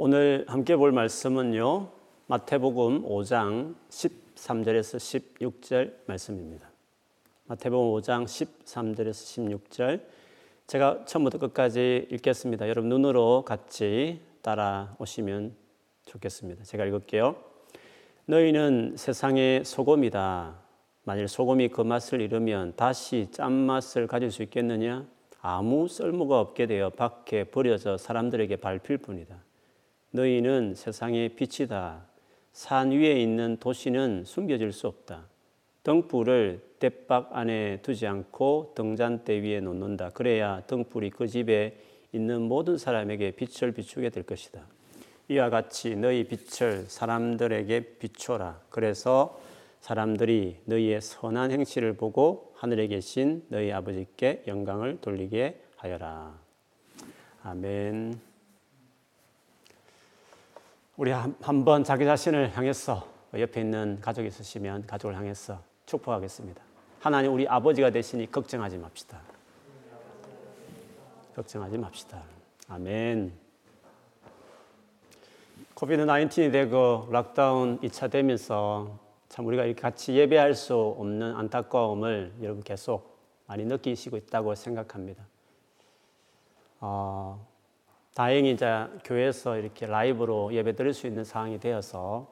오늘 함께 볼 말씀은요. 마태복음 5장 13절에서 16절 말씀입니다. 마태복음 5장 13절에서 16절 제가 처음부터 끝까지 읽겠습니다. 여러분 눈으로 같이 따라오시면 좋겠습니다. 제가 읽을게요. 너희는 세상의 소금이다. 만일 소금이 그 맛을 잃으면 다시 짠맛을 가질 수 있겠느냐? 아무 쓸모가 없게 되어 밖에 버려져 사람들에게 밟힐 뿐이다. 너희는 세상의 빛이다. 산 위에 있는 도시는 숨겨질 수 없다. 등불을 대박 안에 두지 않고 등잔대 위에 놓는다. 그래야 등불이 그 집에 있는 모든 사람에게 빛을 비추게 될 것이다. 이와 같이 너희 빛을 사람들에게 비춰라. 그래서 사람들이 너희의 선한 행실을 보고 하늘에 계신 너희 아버지께 영광을 돌리게 하여라. 아멘. 우리 한번 자기 자신을 향해서 옆에 있는 가족이 있으시면 가족을 향해서 축복하겠습니다. 하나님 우리 아버지가 되시니 걱정하지 맙시다. 걱정하지 맙시다. 아멘. 코비드 19이 되고 락다운 2차 되면서 참 우리가 이렇게 같이 예배할 수 없는 안타까움을 여러분 계속 많이 느끼시고 있다고 생각합니다. 어, 다행히 이제 교회에서 이렇게 라이브로 예배 드릴 수 있는 상황이 되어서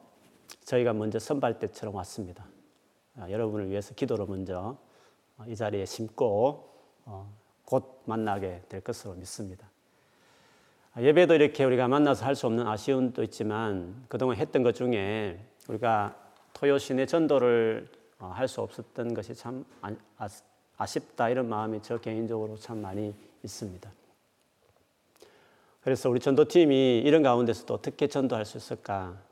저희가 먼저 선발대처럼 왔습니다. 아, 여러분을 위해서 기도로 먼저 어, 이 자리에 심고 어, 곧 만나게 될 것으로 믿습니다. 아, 예배도 이렇게 우리가 만나서 할 수 없는 아쉬움도 있지만 그동안 했던 것 중에 우리가 토요 시내 전도를 어, 할수 없었던 것이 참 아쉽다 이런 마음이 저 개인적으로 참 많이 있습니다. 그래서 우리 전도팀이 이런 가운데서도 어떻게 전도할 수 있을까?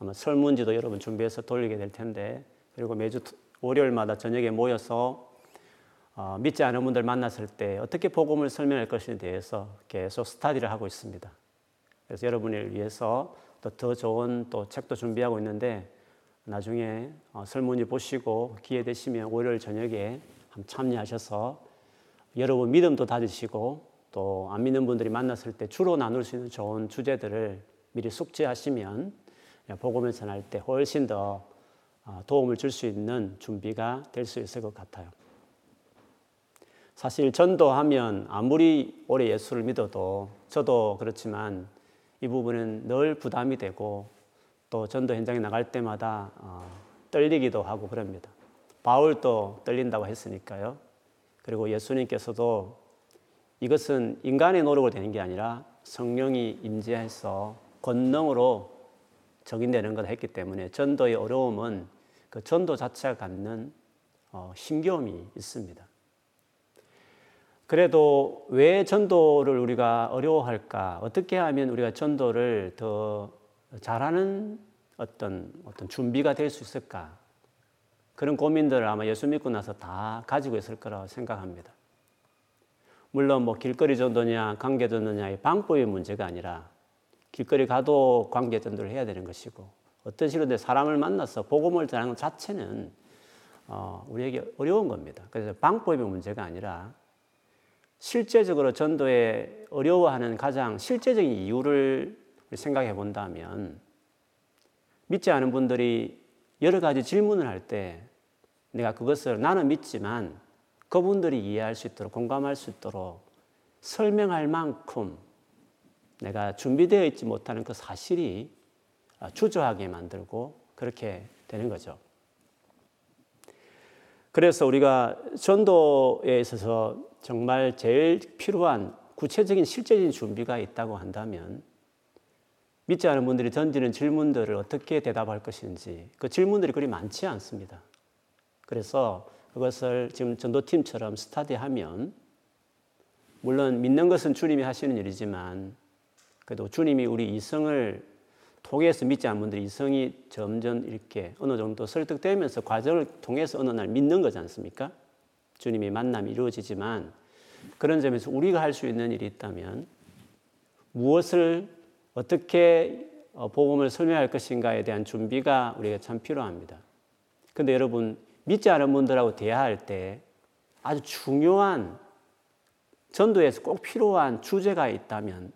아마 설문지도 여러분 준비해서 돌리게 될 텐데, 그리고 매주 월요일마다 저녁에 모여서 어, 믿지 않은 분들 만났을 때 어떻게 복음을 설명할 것에 대해서 계속 스타디를 하고 있습니다. 그래서 여러분을 위해서 또 더 좋은 또 책도 준비하고 있는데 나중에 어, 설문지 보시고 기회 되시면 월요일 저녁에 참여하셔서 여러분 믿음도 다지시고 또 안 믿는 분들이 만났을 때 주로 나눌 수 있는 좋은 주제들을 미리 숙지하시면 복음을 전할 때 훨씬 더 어, 도움을 줄 수 있는 준비가 될 수 있을 것 같아요. 사실 전도하면 아무리 오래 예수를 믿어도 저도 그렇지만 이 부분은 늘 부담이 되고 또 전도 현장에 나갈 때마다 어, 떨리기도 하고 그럽니다. 바울도 떨린다고 했으니까요. 그리고 예수님께서도 이것은 인간의 노력으로 되는 게 아니라 성령이 임재해서 권능으로 적용되는 것 했기 때문에 전도의 어려움은 그 전도 자체가 갖는 어, 힘겨움이 있습니다. 그래도 왜 전도를 우리가 어려워할까? 어떻게 하면 우리가 전도를 더 잘하는 어떤 어떤 준비가 될 수 있을까? 그런 고민들을 아마 예수 믿고 나서 다 가지고 있을 거라고 생각합니다. 물론 뭐 길거리 전도냐 관계 전도냐의 방법의 문제가 아니라 길거리 가도 관계 전도를 해야 되는 것이고 어떤 식으로 사람을 만나서 복음을 전하는 것 자체는 어, 우리에게 어려운 겁니다. 그래서 방법의 문제가 아니라 실제적으로 전도에 어려워하는 가장 실제적인 이유를 생각해 본다면 믿지 않은 분들이 여러 가지 질문을 할 때 내가 그것을 나는 믿지만 그분들이 이해할 수 있도록 공감할 수 있도록 설명할 만큼 내가 준비되어 있지 못하는 그 사실이 주저하게 만들고 그렇게 되는 거죠. 그래서 우리가 전도에 있어서 정말 제일 필요한 구체적인 실제적인 준비가 있다고 한다면 믿지 않은 분들이 던지는 질문들을 어떻게 대답할 것인지 그 질문들이 그리 많지 않습니다. 그래서 그것을 지금 전도팀처럼 스타디하면 물론 믿는 것은 주님이 하시는 일이지만 그래도 주님이 우리 이성을 통해서 믿지 않는 분들이 이성이 점점 이렇게 어느 정도 설득되면서 과정을 통해서 어느 날 믿는 거지 않습니까? 주님이 만남이 이루어지지만 그런 점에서 우리가 할 수 있는 일이 있다면 무엇을 어떻게 어, 복음을 설명할 것인가에 대한 준비가 우리가 참 필요합니다. 근데 여러분 믿지 않은 분들하고 대화할 때 아주 중요한 전도에서 꼭 필요한 주제가 있다면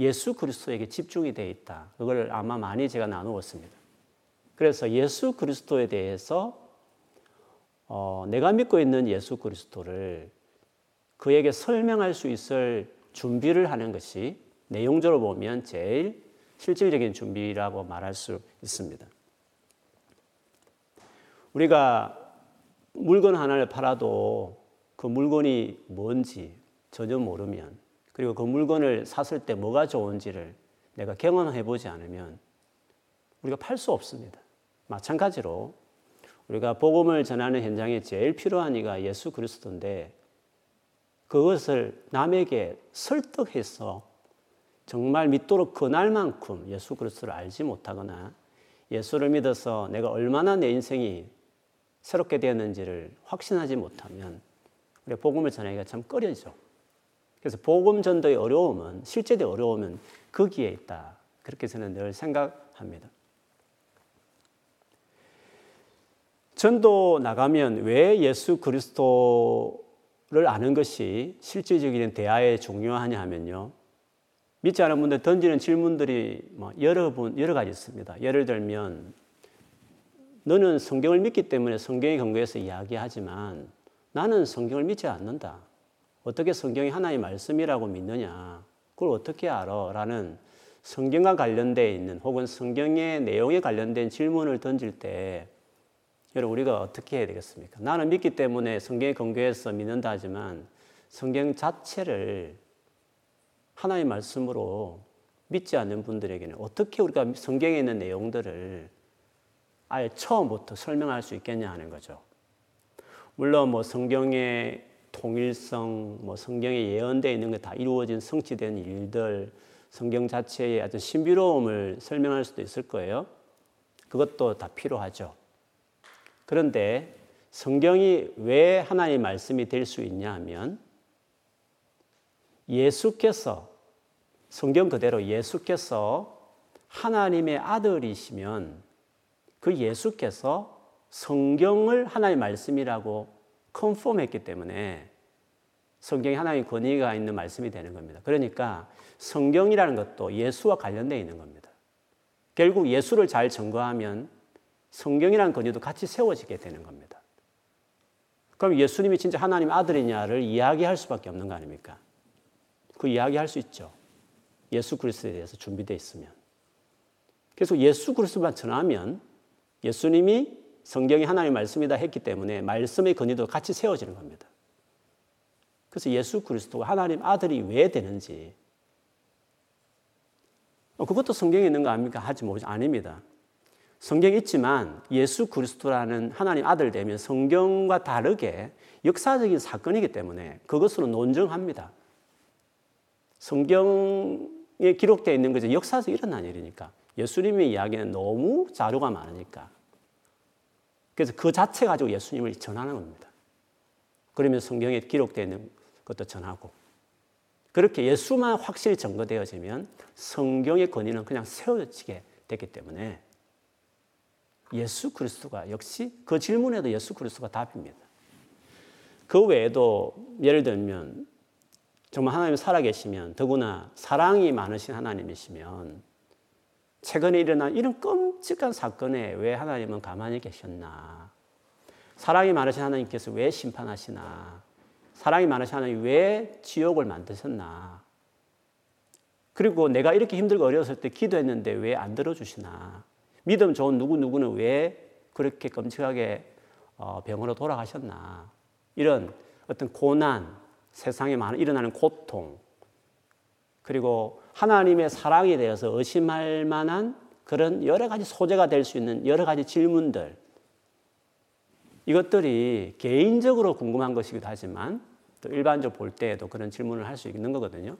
예수 그리스도에게 집중이 되어 있다. 그걸 아마 많이 제가 나누었습니다. 그래서 예수 그리스도에 대해서 어, 내가 믿고 있는 예수 그리스도를 그에게 설명할 수 있을 준비를 하는 것이 내용적으로 보면 제일 실질적인 준비라고 말할 수 있습니다. 우리가 물건 하나를 팔아도 그 물건이 뭔지 전혀 모르면 그리고 그 물건을 샀을 때 뭐가 좋은지를 내가 경험해 보지 않으면 우리가 팔 수 없습니다. 마찬가지로 우리가 복음을 전하는 현장에 제일 필요한 이가 예수 그리스도인데 그것을 남에게 설득해서 정말 믿도록 그날만큼 예수 그리스도를 알지 못하거나 예수를 믿어서 내가 얼마나 내 인생이 새롭게 되었는지를 확신하지 못하면 우리 복음을 전하기가 참 꺼려져. 그래서 복음 전도의 어려움은 실제의 어려움은 거기에 있다. 그렇게 저는 늘 생각합니다. 전도 나가면 왜 예수 그리스도를 아는 것이 실질적인 대화에 중요하냐 하면요. 믿지 않은 분들 던지는 질문들이 뭐 여러 분, 여러 가지 있습니다. 예를 들면, 너는 성경을 믿기 때문에 성경에 근거해서 이야기하지만 나는 성경을 믿지 않는다. 어떻게 성경이 하나의 말씀이라고 믿느냐? 그걸 어떻게 알아? 라는 성경과 관련되어 있는 혹은 성경의 내용에 관련된 질문을 던질 때 여러분 우리가 어떻게 해야 되겠습니까? 나는 믿기 때문에 성경에 근거해서 믿는다 하지만 성경 자체를 하나의 말씀으로 믿지 않는 분들에게는 어떻게 우리가 성경에 있는 내용들을 아예 처음부터 설명할 수 있겠냐 하는 거죠. 물론 뭐 성경의 통일성, 뭐 성경에 예언되어 있는 게 다 이루어진 성취된 일들, 성경 자체의 아주 신비로움을 설명할 수도 있을 거예요. 그것도 다 필요하죠. 그런데 성경이 왜 하나의 말씀이 될 수 있냐 하면 예수께서 성경 그대로 예수께서 하나님의 아들이시면 그 예수께서 성경을 하나의 말씀이라고 컨펌했기 때문에 성경이 하나의 권위가 있는 말씀이 되는 겁니다. 그러니까 성경이라는 것도 예수와 관련되어 있는 겁니다. 결국 예수를 잘 증거하면 성경이라는 권위도 같이 세워지게 되는 겁니다. 그럼 예수님이 진짜 하나님 아들이냐를 이야기할 수밖에 없는 거 아닙니까? 그 이야기할 수 있죠. 예수 그리스도에 대해서 준비되어 있으면. 그래서 예수 그리스도만 전하면 예수님이 성경이 하나님의 말씀이다 했기 때문에 말씀의 권위도 같이 세워지는 겁니다. 그래서 예수 그리스도가 하나님 아들이 왜 되는지 어, 그것도 성경에 있는 거 아닙니까? 하지 모르지 아닙니다. 성경에 있지만 예수 그리스도라는 하나님 아들 되면 성경과 다르게 역사적인 사건이기 때문에 그것으로 논증합니다. 성경에 기록되어 있는 것이 역사에서 일어난 일이니까 예수님의 이야기는 너무 자료가 많으니까 그래서 그 자체 가지고 예수님을 전하는 겁니다. 그러면 성경에 기록되어 있는 것도 전하고 그렇게 예수만 확실히 증거되어지면 성경의 권위는 그냥 세워지게 되기 때문에 예수 그리스도가 역시 그 질문에도 예수 그리스도가 답입니다. 그 외에도 예를 들면 정말 하나님 살아계시면 더구나 사랑이 많으신 하나님이시면 최근에 일어난 이런 끔찍한 사건에 왜 하나님은 가만히 계셨나? 사랑이 많으신 하나님께서 왜 심판하시나? 사랑이 많으신 하나님 왜 지옥을 만드셨나? 그리고 내가 이렇게 힘들고 어려웠을 때 기도했는데 왜 안 들어주시나? 믿음 좋은 누구누구는 왜 그렇게 끔찍하게 어, 병으로 돌아가셨나? 이런 어떤 고난, 세상에 많은 일어나는 고통, 그리고 하나님의 사랑에 대해서 의심할 만한 그런 여러 가지 소재가 될 수 있는 여러 가지 질문들, 이것들이 개인적으로 궁금한 것이기도 하지만 또 일반적으로 볼 때에도 그런 질문을 할 수 있는 거거든요.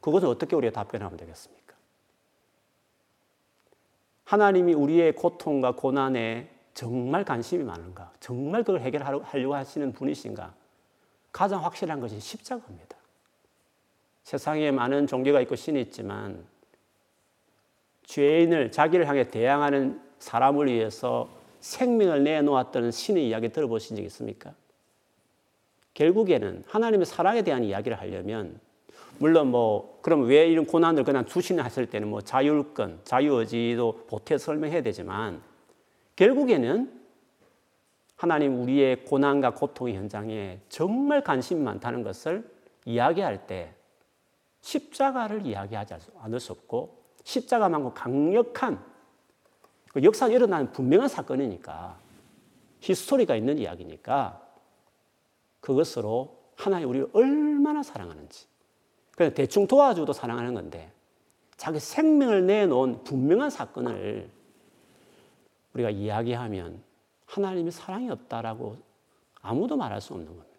그것은 어떻게 우리가 답변하면 되겠습니까? 하나님이 우리의 고통과 고난에 정말 관심이 많은가? 정말 그걸 해결하려고 하시는 분이신가? 가장 확실한 것이 십자가입니다. 세상에 많은 종교가 있고 신이 있지만 죄인을 자기를 향해 대항하는 사람을 위해서 생명을 내놓았던 신의 이야기 들어보신 적 있습니까? 결국에는 하나님의 사랑에 대한 이야기를 하려면 물론 뭐 그럼 왜 이런 고난을 그냥 두시나 했을 때는 뭐 자율권, 자유의지도 보태 설명해야 되지만 결국에는 하나님 우리의 고난과 고통의 현장에 정말 관심이 많다는 것을 이야기할 때 십자가를 이야기하지 않을 수 없고 십자가만큼 강력한 그 역사에 일어나는 분명한 사건이니까 히스토리가 있는 이야기니까 그것으로 하나님 우리를 얼마나 사랑하는지 그냥 대충 도와줘도 사랑하는 건데 자기 생명을 내놓은 분명한 사건을 우리가 이야기하면 하나님이 사랑이 없다라고 아무도 말할 수 없는 겁니다.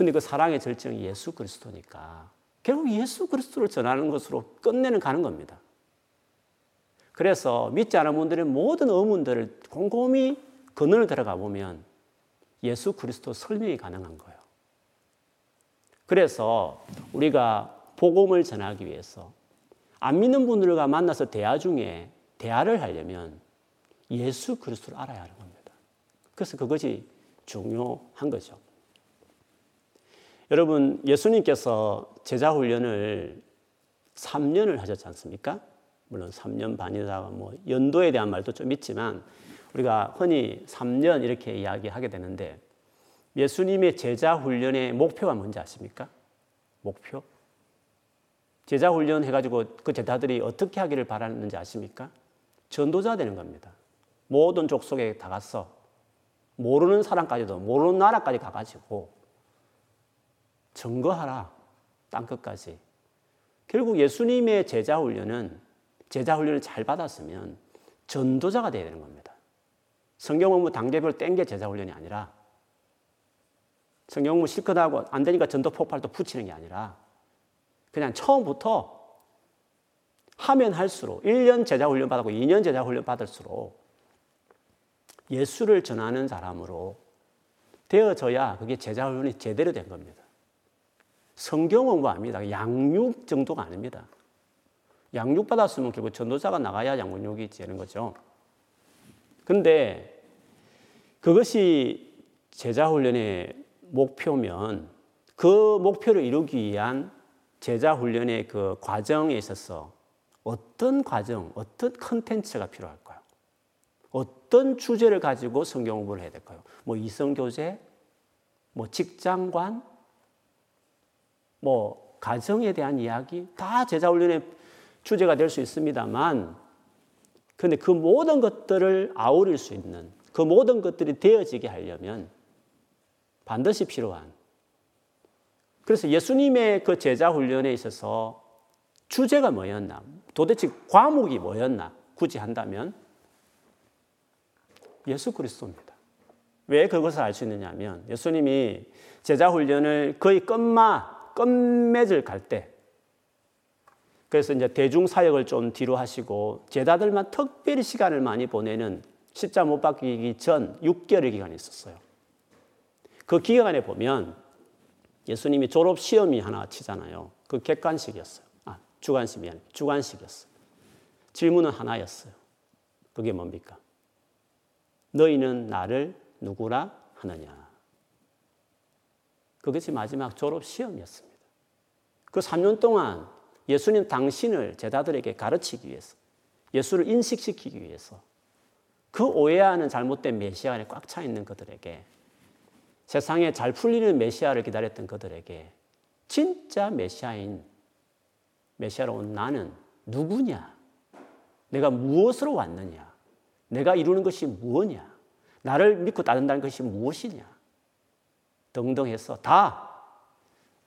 근데 그 사랑의 절정이 예수 그리스도니까 결국 예수 그리스도를 전하는 것으로 끝내는 가는 겁니다. 그래서 믿지 않은 분들의 모든 의문들을 곰곰이 근원을 들어가 보면 예수 그리스도 설명이 가능한 거예요. 그래서 우리가 복음을 전하기 위해서 안 믿는 분들과 만나서 대화 중에 대화를 하려면 예수 그리스도를 알아야 하는 겁니다. 그래서 그것이 중요한 거죠. 여러분, 예수님께서 제자 훈련을 3년을 하셨지 않습니까? 물론 3년 반이다 뭐 연도에 대한 말도 좀 있지만 우리가 흔히 3년 이렇게 이야기하게 되는데 예수님의 제자 훈련의 목표가 뭔지 아십니까? 목표? 제자 훈련 해가지고 그 제자들이 어떻게 하기를 바라는지 아십니까? 전도자 되는 겁니다. 모든 족속에 다 갔어. 모르는 사람까지도, 모르는 나라까지 가가지고 증거하라. 땅 끝까지. 결국 예수님의 제자 훈련은 제자 훈련을 잘 받았으면 전도자가 되어야 되는 겁니다. 성경 공부 단계별 땡겨 제자 훈련이 아니라 성경 공부 실컷 하고 안 되니까 전도 폭발도 붙이는 게 아니라 그냥 처음부터 하면 할수록 1년 제자 훈련 받았고 2년 제자 훈련 받을수록 예수를 전하는 사람으로 되어져야 그게 제자 훈련이 제대로 된 겁니다. 성경 공부 아닙니다. 양육 정도가 아닙니다. 양육 받았으면 결국 전도자가 나가야 양육이 되는 거죠. 근데 그것이 제자 훈련의 목표면 그 목표를 이루기 위한 제자 훈련의 그 과정에 있어서 어떤 과정, 어떤 컨텐츠가 필요할까요? 어떤 주제를 가지고 성경 공부를 해야 될까요? 뭐 이성교제, 뭐 직장관, 뭐 가정에 대한 이야기 다 제자 훈련의 주제가 될 수 있습니다만 근데 그 모든 것들을 아우릴 수 있는 그 모든 것들이 되어지게 하려면 반드시 필요한 그래서 예수님의 그 제자 훈련에 있어서 주제가 뭐였나 도대체 과목이 뭐였나 굳이 한다면 예수 그리스도입니다. 왜 그것을 알 수 있느냐 하면 예수님이 제자 훈련을 거의 끝마 끝맺을 갈 때 그래서 이제 대중 사역을 좀 뒤로 하시고 제자들만 특별히 시간을 많이 보내는 십자 못 박히기 전 6개월의 기간이 있었어요. 그 기간에 보면 예수님이 졸업 시험이 하나 치잖아요. 그 객관식이었어요. 아, 주관식이 아니라 주관식이었어요. 질문은 하나였어요. 그게 뭡니까? 너희는 나를 누구라 하느냐? 그것이 마지막 졸업 시험이었습니다. 그 3년 동안 예수님 당신을 제자들에게 가르치기 위해서, 예수를 인식시키기 위해서, 그 오해하는 잘못된 메시아 안에 꽉 차 있는 그들에게, 세상에 잘 풀리는 메시아를 기다렸던 그들에게, 진짜 메시아인, 메시아로 온 나는 누구냐? 내가 무엇으로 왔느냐? 내가 이루는 것이 무엇냐? 나를 믿고 따른다는 것이 무엇이냐? 등등 해서 다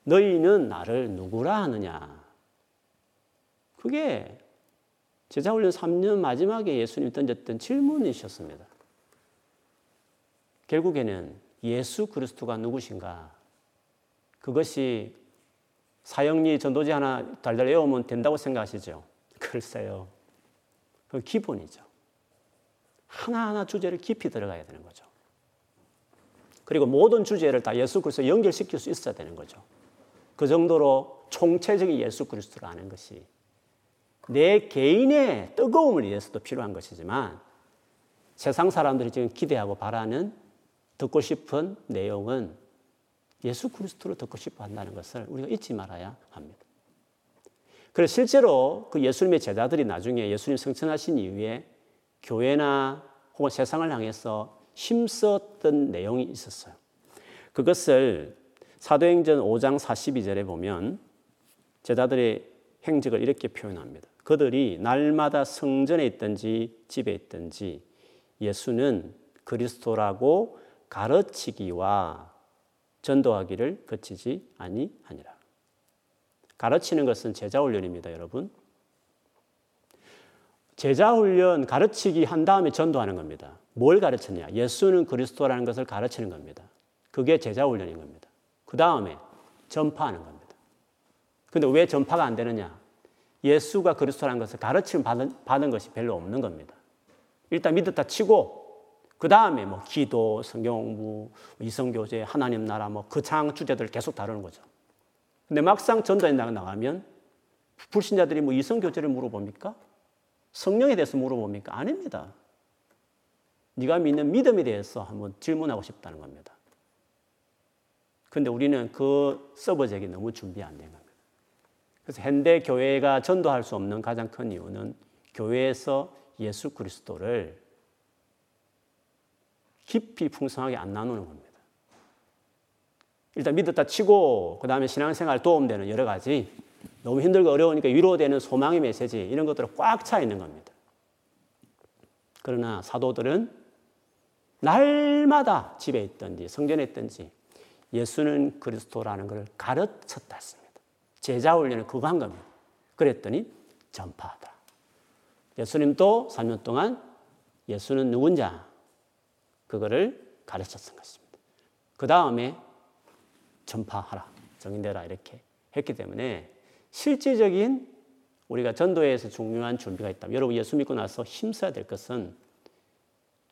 너희는 나를 누구라 하느냐? 그게 제자훈련 3년 마지막에 예수님 던졌던 질문이셨습니다. 결국에는 예수 그리스도가 누구신가? 그것이 사형리 전도지 하나 달달 외우면 된다고 생각하시죠? 글쎄요. 그 기본이죠. 하나하나 주제를 깊이 들어가야 되는 거죠. 그리고 모든 주제를 다 예수 그리스도 연결시킬 수 있어야 되는 거죠. 그 정도로 총체적인 예수 그리스도를 아는 것이 내 개인의 뜨거움을 위해서도 필요한 것이지만 세상 사람들이 지금 기대하고 바라는 듣고 싶은 내용은 예수 그리스도를 듣고 싶어 한다는 것을 우리가 잊지 말아야 합니다. 그래서 실제로 그 예수님의 제자들이 나중에 예수님 성천하신 이후에 교회나 혹은 세상을 향해서 힘썼던 내용이 있었어요. 그것을 사도행전 5장 42절에 보면 제자들의 행적을 이렇게 표현합니다. 그들이 날마다 성전에 있든지 집에 있든지 예수는 그리스도라고 가르치기와 전도하기를 거치지 아니하니라. 가르치는 것은 제자 훈련입니다, 여러분. 제자 훈련 가르치기 한 다음에 전도하는 겁니다. 뭘 가르쳤냐? 예수는 그리스도라는 것을 가르치는 겁니다. 그게 제자 훈련인 겁니다. 그 다음에 전파하는 겁니다. 근데 왜 전파가 안 되느냐? 예수가 그리스도라는 것을 가르침 받은, 받은 것이 별로 없는 겁니다. 일단 믿었다 치고 그 다음에 뭐 기도, 성경 공부, 이성 교제, 하나님 나라 뭐 거창 주제들을 계속 다루는 거죠. 근데 막상 전도에 나가면 불신자들이 뭐 이성 교제를 물어봅니까? 성령에 대해서 물어봅니까? 아닙니다. 네가 믿는 믿음에 대해서 한번 질문하고 싶다는 겁니다. 근데 우리는 그 서버적이 너무 준비 안 된 겁니다. 그래서 현대 교회가 전도할 수 없는 가장 큰 이유는 교회에서 예수 그리스도를 깊이 풍성하게 안 나누는 겁니다. 일단 믿었다 치고 그 다음에 신앙생활 도움되는 여러 가지 너무 힘들고 어려우니까 위로되는 소망의 메시지 이런 것들은 꽉차 있는 겁니다. 그러나 사도들은 날마다 집에 있든지 성전에 있든지 예수는 그리스도라는 것을 가르쳤다 했습니다. 제자 훈련을 그거 한 겁니다. 그랬더니 전파하다. 예수님도 3년 동안 예수는 누군자 그거를 가르쳤던 것입니다. 그 다음에 전파하라, 정인되라 이렇게 했기 때문에 실질적인 우리가 전도에서 중요한 준비가 있다. 여러분 예수 믿고 나서 힘써야 될 것은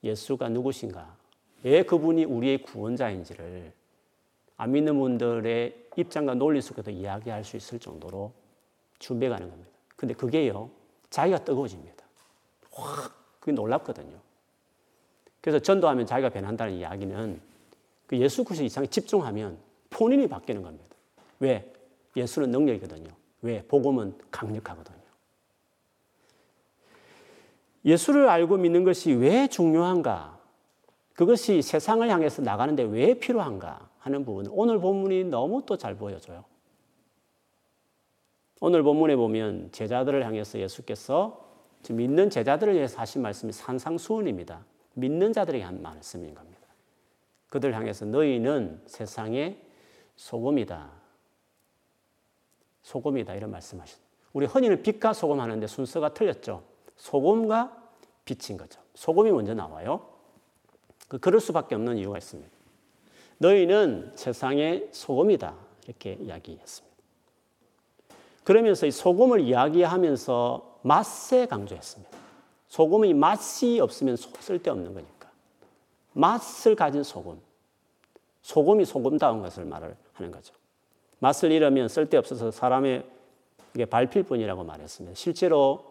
예수가 누구신가? 왜 그분이 우리의 구원자인지를 안 믿는 분들의 입장과 논리 속에서 이야기할 수 있을 정도로 준비해 가는 겁니다. 근데 그게요, 자기가 뜨거워집니다. 확, 그게 놀랍거든요. 그래서 전도하면 자기가 변한다는 이야기는 그 예수 그리스도 이상에 집중하면 본인이 바뀌는 겁니다. 왜? 예수는 능력이거든요. 왜? 복음은 강력하거든요. 예수를 알고 믿는 것이 왜 중요한가? 그것이 세상을 향해서 나가는데 왜 필요한가 하는 부분. 오늘 본문이 너무 또 잘 보여줘요. 오늘 본문에 보면 제자들을 향해서 예수께서 믿는 제자들을 위해서 하신 말씀이 산상수훈입니다. 믿는 자들에게 한 말씀인 겁니다. 그들 향해서 너희는 세상의 소금이다. 소금이다. 이런 말씀하셨 우리 흔히는 빛과 소금 하는데 순서가 틀렸죠. 소금과 빛인 거죠. 소금이 먼저 나와요. 그 그럴 수밖에 없는 이유가 있습니다. 너희는 세상의 소금이다. 이렇게 이야기했습니다. 그러면서 이 소금을 이야기하면서 맛에 강조했습니다. 소금이 맛이 없으면 쓸데없는 거니까. 맛을 가진 소금. 소금이 소금다운 것을 말을 하는 거죠. 맛을 잃으면 쓸데없어서 사람의 이게 밟힐 뿐이라고 말했습니다. 실제로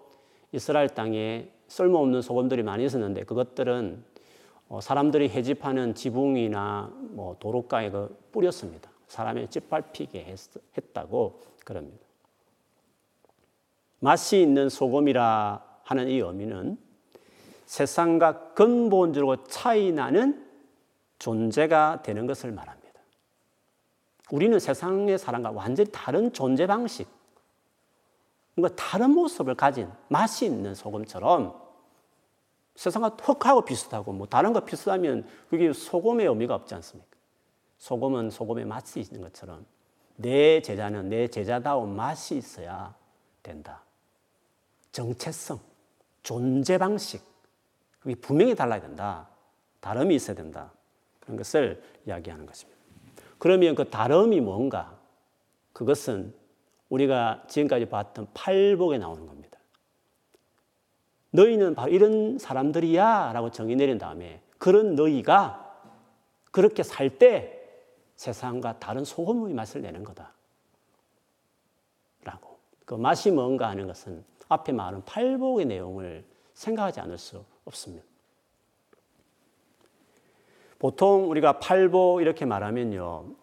이스라엘 땅에 쓸모없는 소금들이 많이 있었는데 그것들은 어, 사람들이 해집하는 지붕이나 뭐 도로가에 그 뿌렸습니다. 사람의 찌밟히게 했다고 그럽니다. 맛이 있는 소금이라 하는 이 의미는 세상과 근본적으로 차이 나는 존재가 되는 것을 말합니다. 우리는 세상의 사람과 완전히 다른 존재 방식, 뭔가 다른 모습을 가진 맛이 있는 소금처럼 세상과 턱하고 비슷하고 뭐 다른 거 비슷하면 그게 소금의 의미가 없지 않습니까? 소금은 소금의 맛이 있는 것처럼 내 제자는 내 제자다운 맛이 있어야 된다. 정체성. 존재 방식, 그게 분명히 달라야 된다. 다름이 있어야 된다. 그런 것을 이야기하는 것입니다. 그러면 그 다름이 뭔가? 그것은 우리가 지금까지 봤던 팔복에 나오는 겁니다. 너희는 바로 이런 사람들이야 라고 정의 내린 다음에 그런 너희가 그렇게 살 때 세상과 다른 소금의 맛을 내는 거다. 라고. 그 맛이 뭔가 하는 것은 앞에 말한 팔복의 내용을 생각하지 않을 수 없습니다. 보통 우리가 팔복 이렇게 말하면요.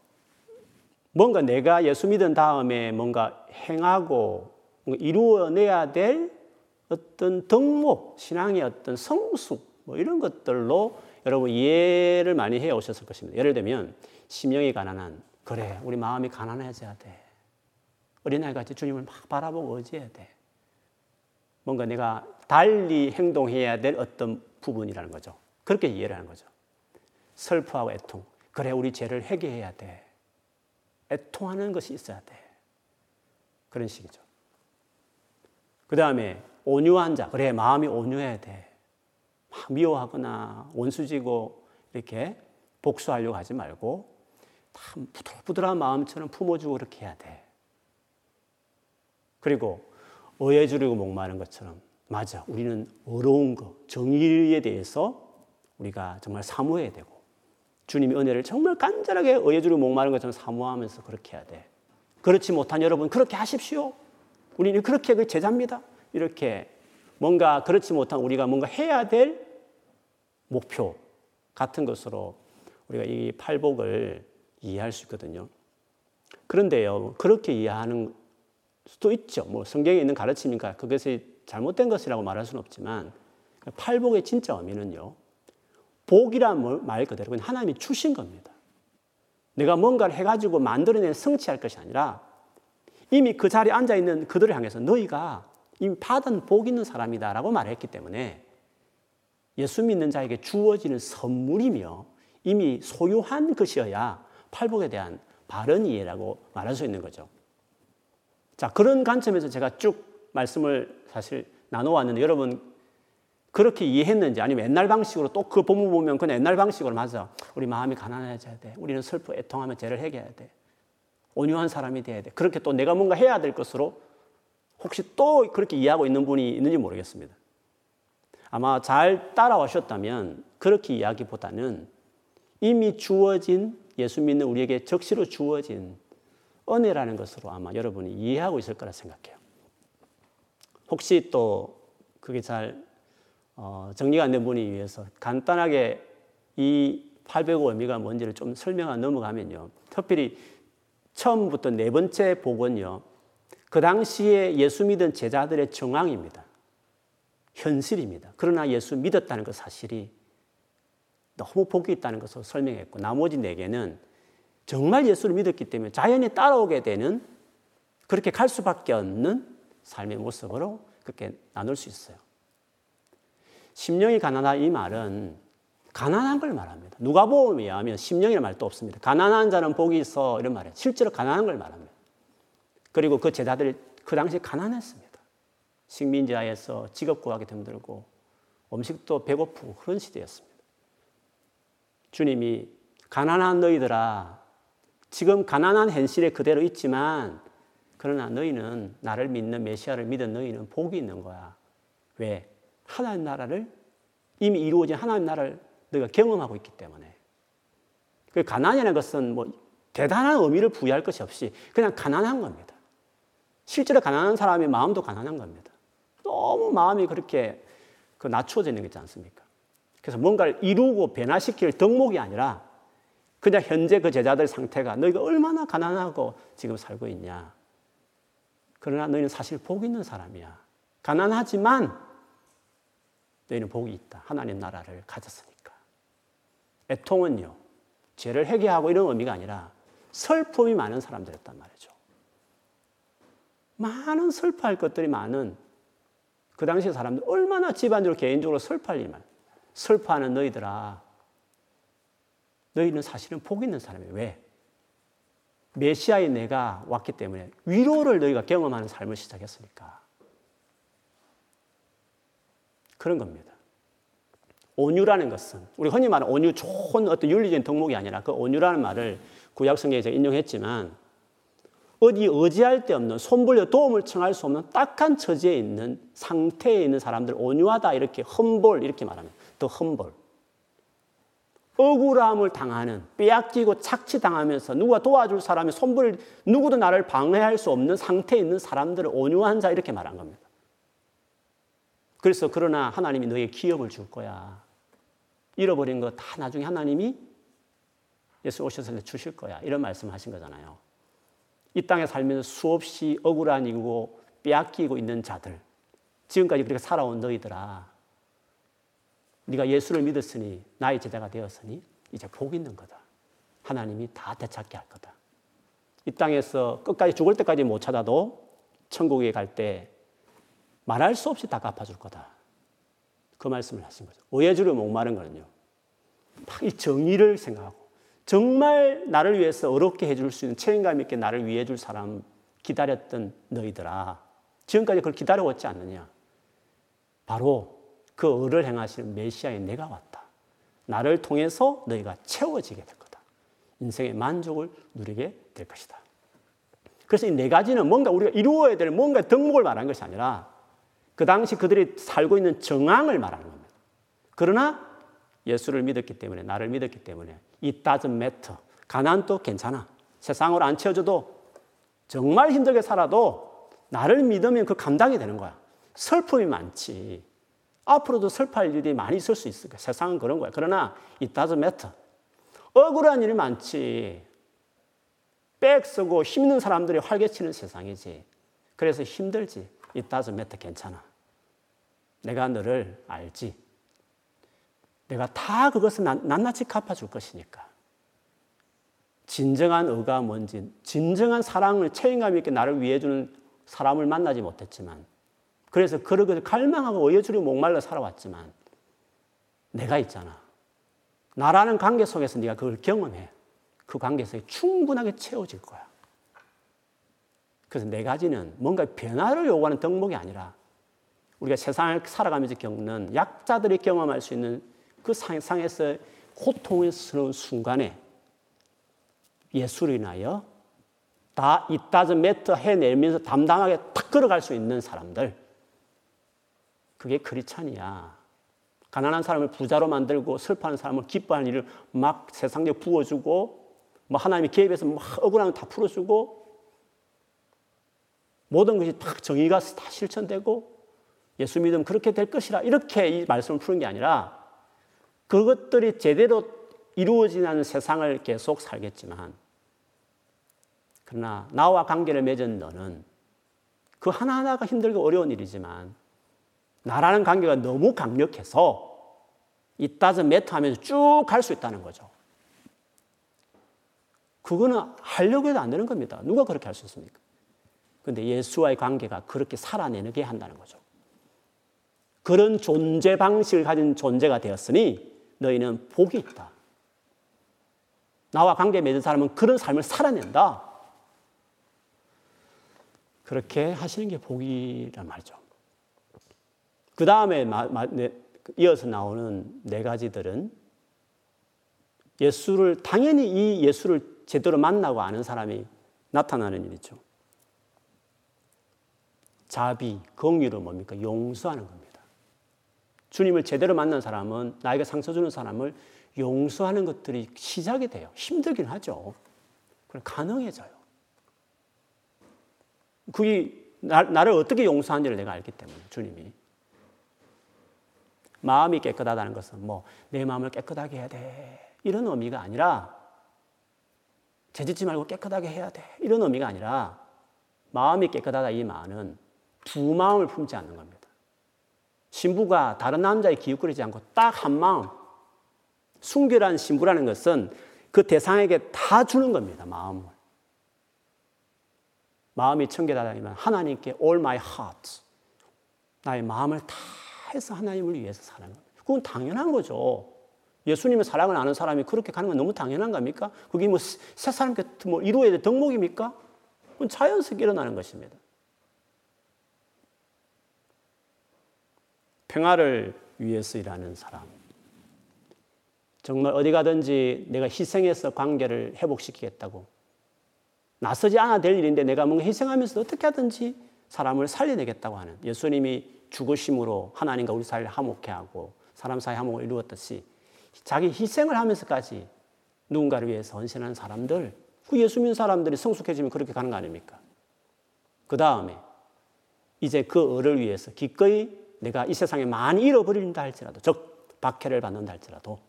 뭔가 내가 예수 믿은 다음에 뭔가 행하고 이루어내야 될 어떤 덕목, 신앙의 어떤 성숙, 뭐 이런 것들로 여러분 이해를 많이 해 오셨을 것입니다. 예를 들면, 심령이 가난한, 그래, 우리 마음이 가난해져야 돼. 어린아이 같이 주님을 막 바라보고 의지해야 돼. 뭔가 내가 달리 행동해야 될 어떤 부분이라는 거죠. 그렇게 이해를 하는 거죠. 슬퍼하고 애통. 그래, 우리 죄를 회개해야 돼. 애통하는 것이 있어야 돼. 그런 식이죠. 그 다음에 온유한 자. 그래, 마음이 온유해야 돼. 막 미워하거나 원수지고 이렇게 복수하려고 하지 말고 참 부들부들한 마음처럼 품어주고 그렇게 해야 돼. 그리고 의해 주려고 목마른 것처럼 맞아. 우리는 어려운 거, 정의에 대해서 우리가 정말 사모해야 되고 주님이 은혜를 정말 간절하게 의해 주려고 목마른 것처럼 사모하면서 그렇게 해야 돼. 그렇지 못한 여러분 그렇게 하십시오. 우리는 그렇게 그 제자입니다. 이렇게 뭔가 그렇지 못한 우리가 뭔가 해야 될 목표 같은 것으로 우리가 이 팔복을 이해할 수 있거든요. 그런데요, 그렇게 이해하는 수도 있죠. 뭐 성경에 있는 가르침이니까 그것이 잘못된 것이라고 말할 수는 없지만 팔복의 진짜 의미는요. 복이란 말 그대로 하나님이 주신 겁니다. 내가 뭔가를 해가지고 만들어낸 성취할 것이 아니라 이미 그 자리에 앉아 있는 그들을 향해서 너희가 이미 받은 복 있는 사람이다 라고 말했기 때문에 예수 믿는 자에게 주어지는 선물이며 이미 소유한 것이어야 팔복에 대한 바른 이해라고 말할 수 있는 거죠. 자, 그런 관점에서 제가 쭉 말씀을 사실 나눠왔는데 여러분 그렇게 이해했는지 아니면 옛날 방식으로 또 그 본문 보면 그냥 옛날 방식으로 맞아. 우리 마음이 가난해져야 돼. 우리는 슬퍼 애통하면 죄를 해결해야 돼. 온유한 사람이 돼야 돼. 그렇게 또 내가 뭔가 해야 될 것으로 혹시 또 그렇게 이해하고 있는 분이 있는지 모르겠습니다. 아마 잘 따라오셨다면 그렇게 이야기보다는 이미 주어진 예수 믿는 우리에게 적시로 주어진 은혜라는 것으로 아마 여러분이 이해하고 있을 거라 생각해요. 혹시 또 그게 잘 어, 정리가 안 된 분이 위해서 간단하게 이 805 의미가 뭔지를 좀 설명하 넘어가면요. 특별히 처음부터 네 번째 복은요. 그 당시에 예수 믿은 제자들의 정황입니다. 현실입니다. 그러나 예수 믿었다는 그 사실이 너무 복이 있다는 것을 설명했고 나머지 네 개는 정말 예수를 믿었기 때문에 자연히 따라오게 되는 그렇게 갈 수밖에 없는 삶의 모습으로 그렇게 나눌 수 있어요. 심령이 가난하다 이 말은 가난한 걸 말합니다. 누가복음에 의하면 심령이라는 말도 없습니다. 가난한 자는 복이 있어 이런 말이에요. 실제로 가난한 걸 말합니다. 그리고 그 제자들이 그 당시 가난했습니다. 식민지하에서 직업 구하기 힘들고 음식도 배고프고 그런 시대였습니다. 주님이 가난한 너희들아 지금 가난한 현실에 그대로 있지만 그러나 너희는 나를 믿는 메시아를 믿은 너희는 복이 있는 거야. 왜? 하나님 나라를 이미 이루어진 하나님 나라를 너희가 경험하고 있기 때문에. 그 가난이라는 것은 뭐 대단한 의미를 부여할 것이 없이 그냥 가난한 겁니다. 실제로 가난한 사람의 마음도 가난한 겁니다. 너무 마음이 그렇게 그 낮춰져 있는 게 있지 않습니까? 그래서 뭔가를 이루고 변화시킬 덕목이 아니라 그냥 현재 그 제자들 상태가 너희가 얼마나 가난하고 지금 살고 있냐. 그러나 너희는 사실 복 있는 사람이야. 가난하지만 너희는 복이 있다. 하나님 나라를 가졌으니까. 애통은요, 죄를 회개하고 이런 의미가 아니라 슬픔이 많은 사람들이었단 말이죠. 많은 슬퍼할 것들이 많은 그 당시 사람들 얼마나 집안적으로 개인적으로 슬퍼할 일만 슬퍼하는 너희들아 너희는 사실은 복 있는 사람이에요. 왜? 메시아의 내가 왔기 때문에 위로를 너희가 경험하는 삶을 시작했으니까. 그런 겁니다. 온유라는 것은 우리 흔히 말하는 온유 좋은 어떤 윤리적인 덕목이 아니라 그 온유라는 말을 구약 성경에 서 인용했지만 어디 의지할 데 없는 손불려 도움을 청할 수 없는 딱한 처지에 있는 상태에 있는 사람들 온유하다 이렇게 험볼 이렇게 말합니다. 더 험볼. 억울함을 당하는 빼앗기고 착취당하면서 누가 도와줄 사람이 손불 누구도 나를 방해할 수 없는 상태에 있는 사람들을 온유한 자 이렇게 말한 겁니다. 그래서 그러나 하나님이 너의 기업을 줄 거야. 잃어버린 거 다 나중에 하나님이 예수 오셔서 주실 거야. 이런 말씀 하신 거잖아요. 이 땅에 살면서 수없이 억울한 이고 빼앗기고 있는 자들 지금까지 그렇게 살아온 너희들아 네가 예수를 믿었으니 나의 제자가 되었으니 이제 복 있는 거다. 하나님이 다 되찾게 할 거다. 이 땅에서 끝까지 죽을 때까지 못 찾아도 천국에 갈 때 말할 수 없이 다 갚아줄 거다. 그 말씀을 하신 거죠. 오해주를 목마른 거는요. 이 정의를 생각하고 정말 나를 위해서 어렵게 해줄 수 있는 책임감 있게 나를 위해 줄 사람 기다렸던 너희들아. 지금까지 그걸 기다려왔지 않느냐. 바로 그 을을 행하시는 메시아의 내가 왔다. 나를 통해서 너희가 채워지게 될 거다. 인생의 만족을 누리게 될 것이다. 그래서 이 네 가지는 뭔가 우리가 이루어야 될 뭔가 덕목을 말하는 것이 아니라 그 당시 그들이 살고 있는 정황을 말하는 겁니다. 그러나 예수를 믿었기 때문에 나를 믿었기 때문에 it doesn't matter. 가난도 괜찮아. 세상으로 안 채워줘도 정말 힘들게 살아도 나를 믿으면 그 감당이 되는 거야. 슬픔이 많지. 앞으로도 슬퍼할 일이 많이 있을 수 있을 거야. 세상은 그런 거야. 그러나 it doesn't matter. 억울한 일이 많지. 빽 쓰고 힘있는 사람들이 활개치는 세상이지. 그래서 힘들지. It doesn't matter. 괜찮아. 내가 너를 알지. 내가 다 그것을 낱낱이 갚아줄 것이니까. 진정한 의가 뭔지, 진정한 사랑을 책임감 있게 나를 위해 주는 사람을 만나지 못했지만, 그래서 그러고 갈망하고 의여주려 목말라 살아왔지만, 내가 있잖아. 나라는 관계 속에서 네가 그걸 경험해. 그 관계에서 충분하게 채워질 거야. 그래서 네 가지는 뭔가 변화를 요구하는 덕목이 아니라 우리가 세상을 살아가면서 겪는 약자들이 경험할 수 있는 그 상에서 고통스러운 순간에 예수를 인하여 다 이따즈 매트 해내면서 담당하게 탁 걸어갈 수 있는 사람들. 그게 크리찬이야. 가난한 사람을 부자로 만들고 슬퍼하는 사람을 기뻐하는 일을 막 세상에 부어주고 뭐 하나님이 개입해서 막 억울함을 다 풀어주고 모든 것이 다 정의가 다 실천되고 예수 믿으면 그렇게 될 것이라 이렇게 이 말씀을 푸는 게 아니라 그것들이 제대로 이루어지지 않은 세상을 계속 살겠지만 그러나 나와 관계를 맺은 너는 그 하나하나가 힘들고 어려운 일이지만 나라는 관계가 너무 강력해서 이따서 매트 하면서 쭉 갈 수 있다는 거죠. 그거는 하려고 해도 안 되는 겁니다. 누가 그렇게 할 수 있습니까? 근데 예수와의 관계가 그렇게 살아내게 한다는 거죠. 그런 존재 방식을 가진 존재가 되었으니 너희는 복이 있다. 나와 관계 맺은 사람은 그런 삶을 살아낸다. 그렇게 하시는 게 복이란 말이죠. 그 다음에 이어서 나오는 네 가지들은 예수를, 당연히 이 예수를 제대로 만나고 아는 사람이 나타나는 일이죠. 자비, 긍휼은 뭡니까? 용서하는 겁니다. 주님을 제대로 만난 사람은 나에게 상처 주는 사람을 용서하는 것들이 시작이 돼요. 힘들긴 하죠. 그럼 가능해져요. 그게 나, 를 어떻게 용서하는지를 내가 알기 때문에 주님이 마음이 깨끗하다는 것은 뭐 내 마음을 깨끗하게 해야 돼 이런 의미가 아니라 죄짓지 말고 깨끗하게 해야 돼 이런 의미가 아니라 마음이 깨끗하다 이 말은 두 마음을 품지 않는 겁니다. 신부가 다른 남자의 기웃거리지 않고 딱 한 마음 순결한 신부라는 것은 그 대상에게 다 주는 겁니다. 마음을. 마음이 청결하다면 하나님께 all my heart 나의 마음을 다 해서 하나님을 위해서 사는 겁니다. 그건 당연한 거죠. 예수님의 사랑을 아는 사람이 그렇게 가는 건 너무 당연한 겁니까? 그게 뭐 새 사람 같은 뭐 이루어야 될 덕목입니까? 그건 자연스럽게 일어나는 것입니다. 평화를 위해서 일하는 사람. 정말 어디 가든지 내가 희생해서 관계를 회복시키겠다고. 나서지 않아 될 일인데 내가 뭔가 희생하면서 어떻게 하든지 사람을 살려내겠다고 하는 예수님이 죽으심으로 하나님과 우리 사이를 화목해 하고 사람 사이 화목을 이루었듯이 자기 희생을 하면서까지 누군가를 위해서 헌신하는 사람들, 그 예수 믿는 사람들이 성숙해지면 그렇게 가는 거 아닙니까? 그 다음에 이제 그 을을 위해서 기꺼이 내가 이 세상에 많이 잃어버린다 할지라도, 즉, 박해를 받는다 할지라도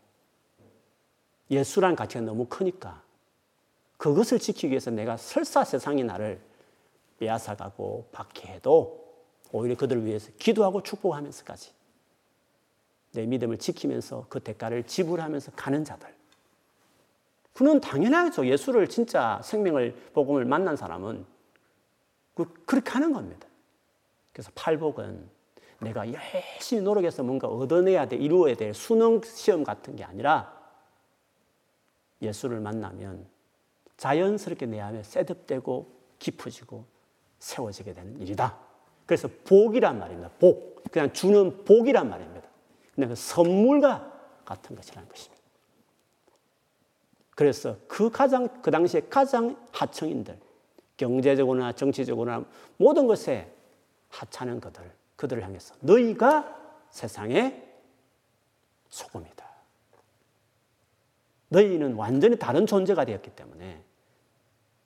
예수란 가치가 너무 크니까 그것을 지키기 위해서 내가 설사 세상이 나를 빼앗아가고 박해해도 오히려 그들을 위해서 기도하고 축복하면서까지 내 믿음을 지키면서 그 대가를 지불하면서 가는 자들. 그는 당연하죠. 예수를 진짜 생명을 복음을 만난 사람은 그, 그렇게 하는 겁니다. 그래서 팔복은 내가 열심히 노력해서 뭔가 얻어내야 돼, 이루어야 될 수능 시험 같은 게 아니라 예수를 만나면 자연스럽게 내 안에 셋업되고 깊어지고 세워지게 되는 일이다. 그래서 복이란 말입니다. 복. 그냥 주는 복이란 말입니다. 그냥 그 선물과 같은 것이라는 것입니다. 그래서 그 가장, 그 당시에 가장 하층인들, 경제적으로나 정치적으로나 모든 것에 하찮은 그들, 그들을 향해서 너희가 세상의 소금이다. 너희는 완전히 다른 존재가 되었기 때문에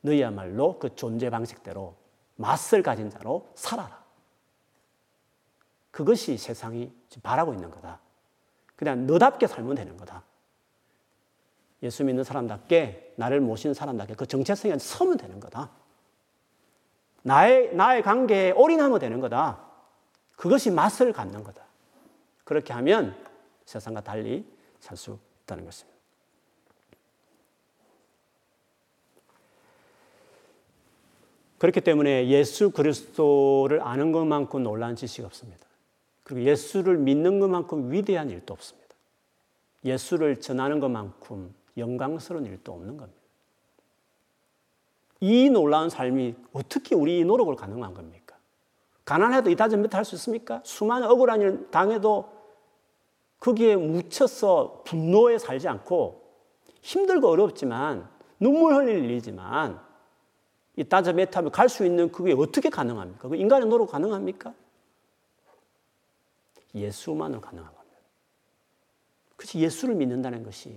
너희야말로 그 존재 방식대로 맛을 가진 자로 살아라. 그것이 세상이 바라고 있는 거다. 그냥 너답게 살면 되는 거다. 예수 믿는 사람답게 나를 모시는 사람답게 그 정체성에 서면 되는 거다. 나의 나의 관계에 올인하면 되는 거다. 그것이 맛을 갖는 거다. 그렇게 하면 세상과 달리 살 수 있다는 것입니다. 그렇기 때문에 예수 그리스도를 아는 것만큼 놀라운 지식이 없습니다. 그리고 예수를 믿는 것만큼 위대한 일도 없습니다. 예수를 전하는 것만큼 영광스러운 일도 없는 겁니다. 이 놀라운 삶이 어떻게 우리 노력을 가능한 겁니까? 가난해도 이타전 몇할수 있습니까? 수많은 억울한 일 당해도 거기에 묻혀서 분노에 살지 않고 힘들고 어렵지만 눈물 흘릴 일이지만 이 따져 메타면 갈 수 있는 그게 어떻게 가능합니까? 그 인간의 노력 가능합니까? 예수만으로 가능한 겁니다. 그렇지 예수를 믿는다는 것이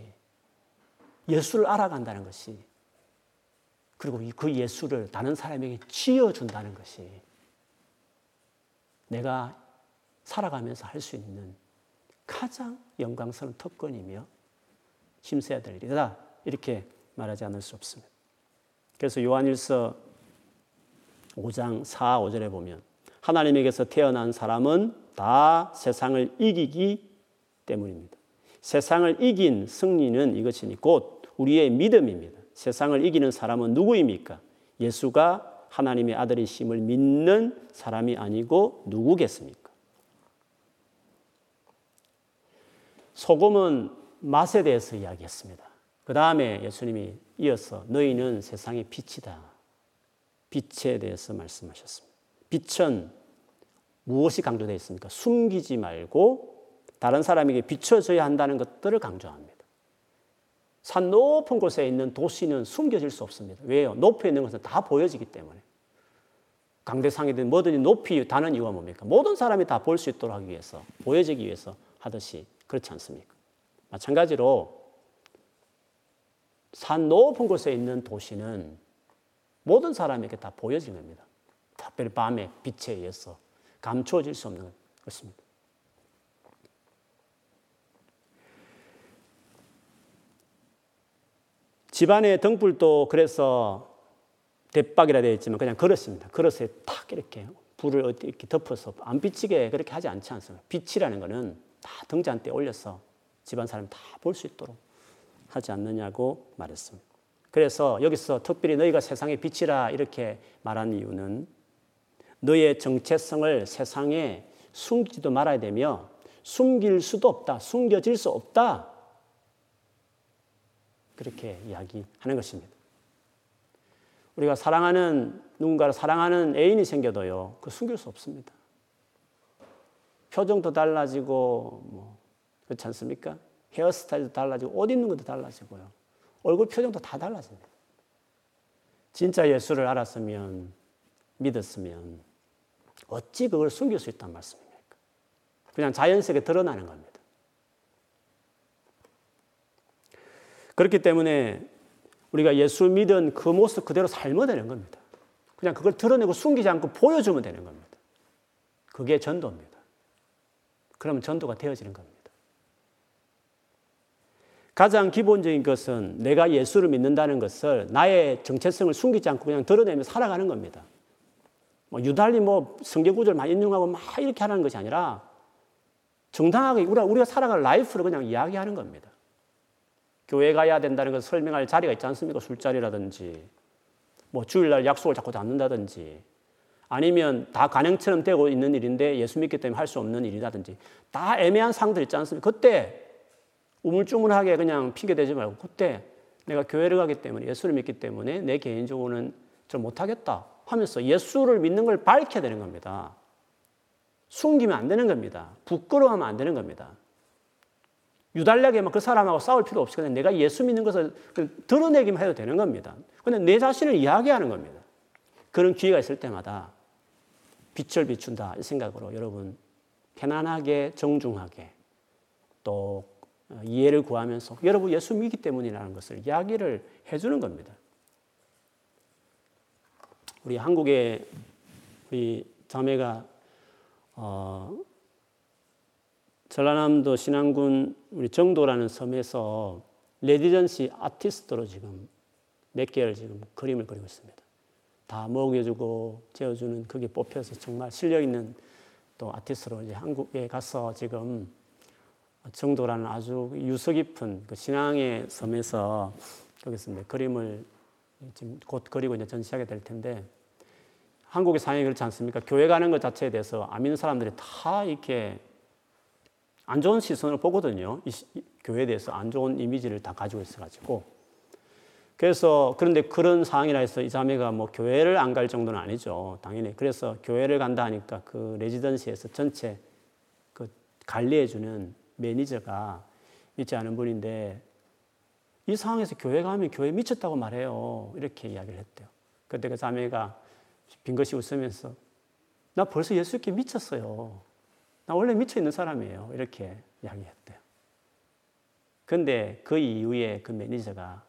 예수를 알아간다는 것이 그리고 그 예수를 다른 사람에게 지어준다는 것이 내가 살아가면서 할 수 있는 가장 영광스러운 특권이며 힘써야 될 일이다. 이렇게 말하지 않을 수 없습니다. 그래서 요한일서 5장 4, 5절에 보면 하나님에게서 태어난 사람은 다 세상을 이기기 때문입니다. 세상을 이긴 승리는 이것이니 곧 우리의 믿음입니다. 세상을 이기는 사람은 누구입니까? 예수가 하나님의 아들이심을 믿는 사람이 아니고 누구겠습니까? 소금은 맛에 대해서 이야기했습니다. 그 다음에 예수님이 이어서 너희는 세상의 빛이다. 빛에 대해서 말씀하셨습니다. 빛은 무엇이 강조되어 있습니까? 숨기지 말고 다른 사람에게 비춰져야 한다는 것들을 강조합니다. 산 높은 곳에 있는 도시는 숨겨질 수 없습니다. 왜요? 높이 있는 것은 다 보여지기 때문에. 강대상이든 뭐든 높이 다는 이유가 뭡니까? 모든 사람이 다 볼 수 있도록 하기 위해서, 보여지기 위해서 하듯이 그렇지 않습니까? 마찬가지로 산 높은 곳에 있는 도시는 모든 사람에게 다 보여지는 겁니다. 특별히 밤에 빛에 의해서 감추어질 수 없는 것입니다. 집안의 등불도 그래서 대박이라 되어 있지만 그냥 그렇습니다. 그릇에 탁 이렇게 불을 이렇게 덮어서 안 비치게 그렇게 하지 않지 않습니까? 빛이라는 것은 다 등잔대에 올려서 집안 사람 다 볼 수 있도록 하지 않느냐고 말했습니다. 그래서 여기서 특별히 너희가 세상의 빛이라 이렇게 말한 이유는 너의 정체성을 세상에 숨기지도 말아야 되며 숨길 수도 없다. 숨겨질 수 없다. 그렇게 이야기하는 것입니다. 우리가 사랑하는 누군가를 사랑하는 애인이 생겨도요, 그 숨길 수 없습니다. 표정도 달라지고, 뭐, 그렇지 않습니까? 헤어스타일도 달라지고, 옷 입는 것도 달라지고요. 얼굴 표정도 다 달라집니다. 진짜 예수를 알았으면, 믿었으면, 어찌 그걸 숨길 수 있단 말씀입니까? 그냥 자연스럽게 드러나는 겁니다. 그렇기 때문에 우리가 예수 믿은 그 모습 그대로 살면 되는 겁니다. 그냥 그걸 드러내고 숨기지 않고 보여주면 되는 겁니다. 그게 전도입니다. 그러면 전도가 되어지는 겁니다. 가장 기본적인 것은 내가 예수를 믿는다는 것을 나의 정체성을 숨기지 않고 그냥 드러내며 살아가는 겁니다. 뭐 유달리 뭐 성경 구절 많이 인용하고 막 이렇게 하는 것이 아니라 정당하게 우리가, 살아갈 라이프를 그냥 이야기하는 겁니다. 교회 가야 된다는 것을 설명할 자리가 있지 않습니까? 술자리라든지, 뭐 주일날 약속을 자꾸 잡는다든지, 아니면 다 간행처럼 되고 있는 일인데 예수 믿기 때문에 할 수 없는 일이라든지, 다 애매한 상들 있지 않습니까? 그때 우물쭈물하게 그냥 핑계대지 말고, 그때 내가 교회를 가기 때문에 예수를 믿기 때문에 내 개인적으로는 좀 못하겠다 하면서 예수를 믿는 걸 밝혀야 되는 겁니다. 숨기면 안 되는 겁니다. 부끄러워하면 안 되는 겁니다. 유달리하게 그 사람하고 싸울 필요 없이 그냥 내가 예수 믿는 것을 드러내기만 해도 되는 겁니다. 근데 내 자신을 이야기하는 겁니다. 그런 기회가 있을 때마다 빛을 비춘다 이 생각으로 여러분 편안하게 정중하게 또 이해를 구하면서 여러분 예수 믿기 때문이라는 것을 이야기를 해주는 겁니다. 우리 한국의 우리 자매가 어, 전라남도 신안군 우리 정도라는 섬에서 레디전시 아티스트로 지금 몇 개월 지금 그림을 그리고 있습니다. 다 먹여주고 재워주는 그게 뽑혀서 정말 실력 있는 또 아티스트로 이제 한국에 가서 지금 정도라는 아주 유서 깊은 그 신앙의 섬에서 거기서 그림을 지금 곧 그리고 이제 전시하게 될 텐데 한국의 상황이 그렇지 않습니까? 교회 가는 것 자체에 대해서 안 믿는 사람들이 다 이렇게 안 좋은 시선을 보거든요. 교회에 대해서 안 좋은 이미지를 다 가지고 있어가지고. 그래서 그런데 그런 상황이라 해서 이 자매가 뭐 교회를 안 갈 정도는 아니죠. 당연히. 그래서 교회를 간다 하니까 그 residency에서 전체 그 관리해주는 매니저가 있지 않은 분인데 이 상황에서 교회 가면 교회 미쳤다고 말해요. 이렇게 이야기를 했대요. 그때 그 자매가 빙긋이 웃으면서 나 벌써 예수께 미쳤어요. 나 원래 미쳐 있는 사람이에요. 이렇게 이야기했대요. 근데 그 이후에 그 매니저가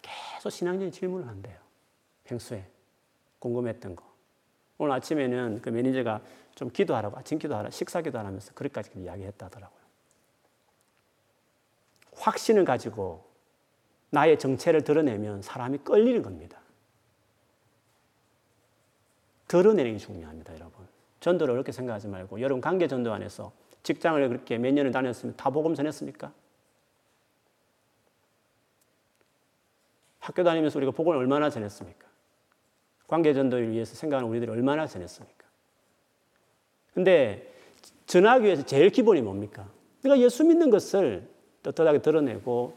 계속 신앙적인 질문을 한대요. 평소에 궁금했던 거. 오늘 아침에는 그 매니저가 좀 기도하라고, 아침 기도하라, 식사 기도하면서 그렇게까지 이야기했다더라고요. 확신을 가지고 나의 정체를 드러내면 사람이 끌리는 겁니다. 드러내는 게 중요합니다, 여러분. 전도를 그렇게 생각하지 말고 여러분 관계 전도 안에서 직장을 그렇게 몇 년을 다녔으면 다 복음 전했습니까? 학교 다니면서 우리가 복음을 얼마나 전했습니까? 관계 전도를 위해서 생각하는 우리들이 얼마나 전했습니까? 근데 전하기 위해서 제일 기본이 뭡니까? 내가 예수 믿는 것을 떳떳하게 드러내고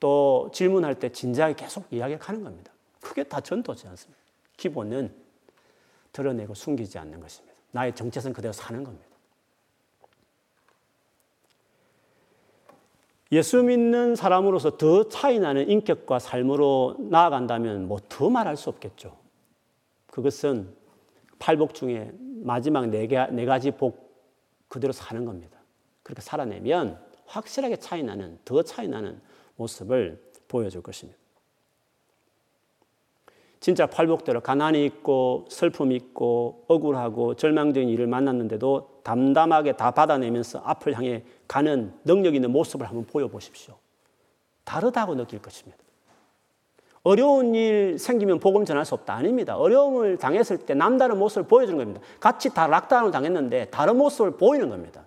또 질문할 때 진지하게 계속 이야기하는 겁니다. 그게 다 전도지 않습니까? 기본은 드러내고 숨기지 않는 것입니다. 나의 정체성 그대로 사는 겁니다. 예수 믿는 사람으로서 더 차이 나는 인격과 삶으로 나아간다면 뭐 더 말할 수 없겠죠. 그것은 팔복 중에 마지막 네, 개, 네 가지 복 그대로 사는 겁니다. 그렇게 살아내면 확실하게 차이 나는, 더 차이 나는 모습을 보여줄 것입니다. 진짜 팔복대로 가난이 있고 슬픔이 있고 억울하고 절망적인 일을 만났는데도 담담하게 다 받아내면서 앞을 향해 가는 능력 있는 모습을 한번 보여보십시오. 다르다고 느낄 것입니다. 어려운 일 생기면 복음 전할 수 없다. 아닙니다. 어려움을 당했을 때 남다른 모습을 보여주는 겁니다. 같이 다 락다운을 당했는데 다른 모습을 보이는 겁니다.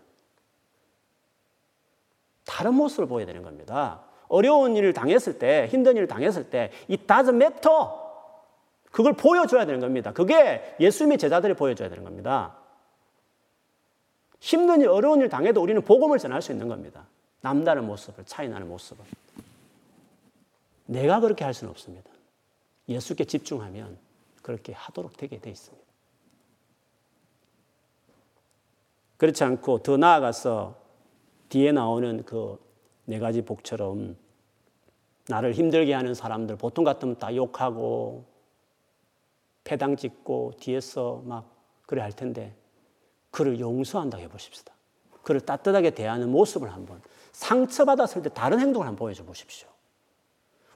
다른 모습을 보여야 되는 겁니다. 어려운 일을 당했을 때, 힘든 일을 당했을 때, it doesn't matter. 그걸 보여줘야 되는 겁니다. 그게 예수님의 제자들이 보여줘야 되는 겁니다. 힘든 일, 어려운 일 당해도 우리는 복음을 전할 수 있는 겁니다. 남다른 모습을, 차이나는 모습을. 내가 그렇게 할 수는 없습니다. 예수께 집중하면 그렇게 하도록 되게 돼 있습니다. 그렇지 않고 더 나아가서 뒤에 나오는 그 네 가지 복처럼 나를 힘들게 하는 사람들 보통 같으면 다 욕하고 패당 짓고 뒤에서 막 그래 할 텐데 그를 용서한다고 해보십시다. 그를 따뜻하게 대하는 모습을 한번 상처받았을 때 다른 행동을 한번 보여줘 보십시오.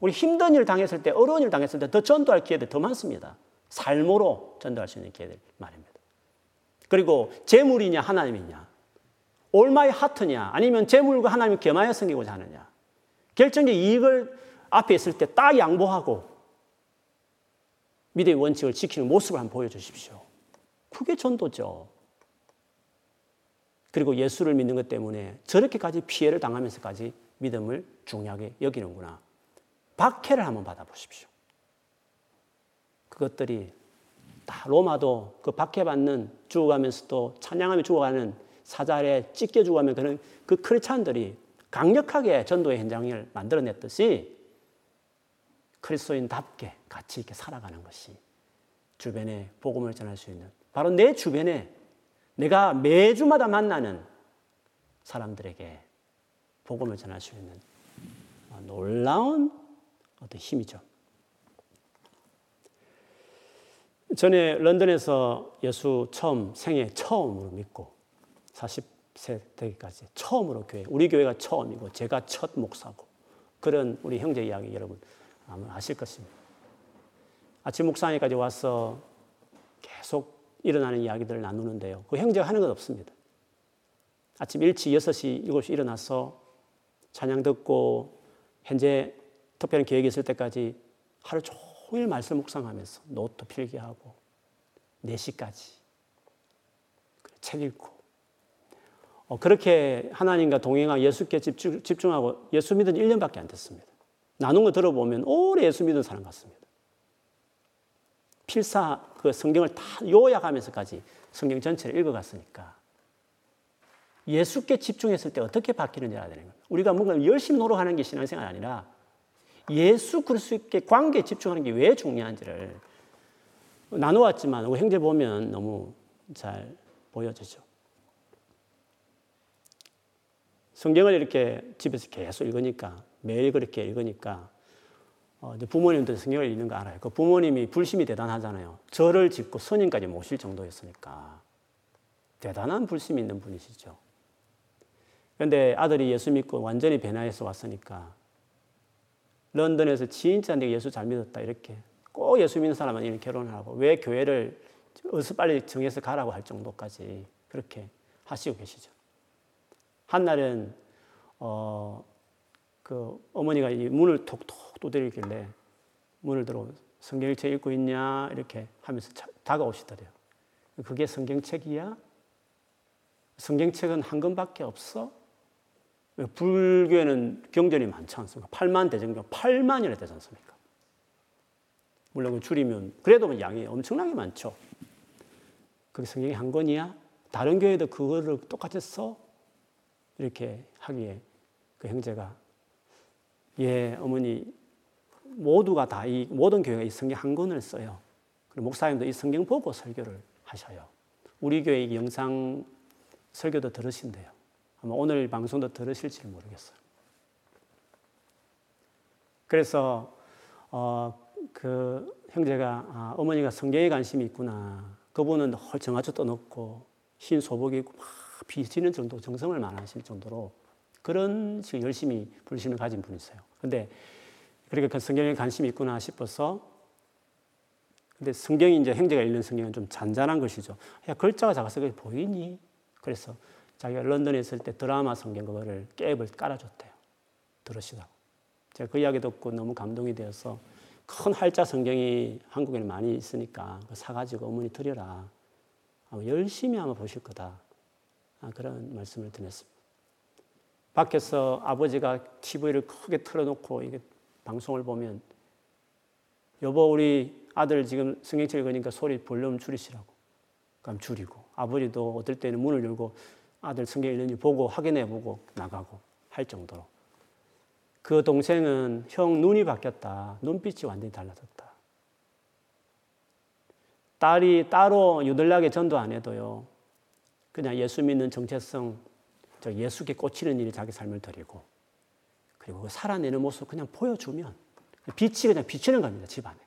우리 힘든 일 당했을 때 어려운 일 당했을 때 더 전도할 기회들 더 많습니다. 삶으로 전도할 수 있는 기회들 말입니다. 그리고 재물이냐 하나님이냐 올마이 하트냐 아니면 재물과 하나님이 겸하여 섬기고자 하느냐 결정적 이익을 앞에 있을 때 딱 양보하고 믿음의 원칙을 지키는 모습을 한번 보여주십시오. 그게 전도죠. 그리고 예수를 믿는 것 때문에 저렇게까지 피해를 당하면서까지 믿음을 중요하게 여기는구나. 박해를 한번 받아보십시오. 그것들이 다 로마도 그 박해받는 죽어가면서도 찬양하며 죽어가는 사자에 찢겨 죽어가면 그런 그 크리스찬들이 강력하게 전도의 현장을 만들어냈듯이 그리스도인답게 같이 이렇게 살아가는 것이 주변에 복음을 전할 수 있는 바로 내 주변에 내가 매주마다 만나는 사람들에게 복음을 전할 수 있는 놀라운 어떤 힘이죠. 전에 런던에서 예수 처음 생애 처음으로 믿고 40세 되기까지 처음으로 교회 우리 교회가 처음이고 제가 첫 목사고 그런 우리 형제 이야기 여러분 아마 아실 것입니다. 아침 목사님까지 와서 계속 일어나는 이야기들을 나누는데요. 그 형제가 하는 것 없습니다. 아침 일찍 6시, 7시 일어나서 찬양 듣고 현재 특별한 계획이 있을 때까지 하루 종일 말씀 묵상하면서 노트 필기하고 4시까지 책 읽고 어, 그렇게 하나님과 동행하고 예수께 집중, 집중 하고 예수 믿은 1년밖에 안 됐습니다. 나눈 거 들어보면 오래 예수 믿은 사람 같습니다. 필사 그 성경을 다 요약하면서까지 성경 전체를 읽어갔으니까 예수께 집중했을 때 어떻게 바뀌는지 알아야 되는 겁니다. 우리가 뭔가 열심히 노력하는 게 신앙생활 아니라 예수 그리스도께 관계에 집중하는 게 왜 중요한지를 나누었지만 우리 형제 보면 너무 잘 보여지죠. 성경을 이렇게 집에서 계속 읽으니까 매일 그렇게 읽으니까 어, 부모님들 성경을 읽는 거 알아요. 그 부모님이 불심이 대단하잖아요. 절을 짓고 선임까지 모실 정도였으니까 대단한 불심이 있는 분이시죠. 그런데 아들이 예수 믿고 완전히 변화해서 왔으니까 런던에서 진짜 내가 예수 잘 믿었다 이렇게 꼭 예수 믿는 사람만 이렇게 결혼을 하고 왜 교회를 어서 빨리 정해서 가라고 할 정도까지 그렇게 하시고 계시죠. 한날은 어, 그 어머니가 이 문을 톡톡 두드리길래 문을 들어 성경책 읽고 있냐 이렇게 하면서 다가오시더래요. 그게 성경책이야? 성경책은 한 권밖에 없어? 불교에는 경전이 많지 않습니까? 8만 대정경, 8만이나 되지 않습니까? 물론 그 줄이면 그래도 양이 엄청나게 많죠. 그게 성경이 한 권이야? 다른 교회도 그거를 똑같이 써? 이렇게 하기에 그 형제가 예, 어머니 모두가 다 이 모든 교회가 이 성경 한 권을 써요. 그리고 목사님도 이 성경 보고 설교를 하셔요. 우리 교회 영상 설교도 들으신대요. 아마 오늘 방송도 들으실지 모르겠어요. 그래서 어, 그 형제가 아, 어머니가 성경에 관심이 있구나. 그분은 정아주 떠놓고 흰 소복 입고 막 비치는 정도 정성을 많으실 정도로 그런 식 열심히 불신을 가진 분이세요. 근데 그러니까 그 성경에 관심이 있구나 싶어서 근데 성경이 이제 형제가 읽는 성경은 좀 잔잔한 것이죠. 야, 글자가 작아서 그게 보이니? 그래서 자기가 런던에 있을 때 드라마 성경 그거를 캡을 깔아줬대요. 들으시라고. 제가 그 이야기 듣고 너무 감동이 되어서 큰 할자 성경이 한국에는 많이 있으니까 사가지고 어머니 드려라. 아마 열심히 아마 보실 거다. 아, 그런 말씀을 드렸습니다. 밖에서 아버지가 TV를 크게 틀어놓고 이게 방송을 보면 여보 우리 아들 지금 성경책 읽으니까 소리 볼륨 줄이시라고. 그럼 줄이고 아버지도 어떨 때는 문을 열고 아들 성경 읽는지 보고 확인해 보고 나가고 할 정도로 그 동생은 형 눈이 바뀌었다. 눈빛이 완전히 달라졌다. 딸이 따로 유들나게 전도 안 해도요. 그냥 예수 믿는 정체성, 저 예수께 꽂히는 일이 자기 삶을 드리고 그리고 그 살아내는 모습 그냥 보여주면 빛이 그냥 비치는 겁니다. 집 안에.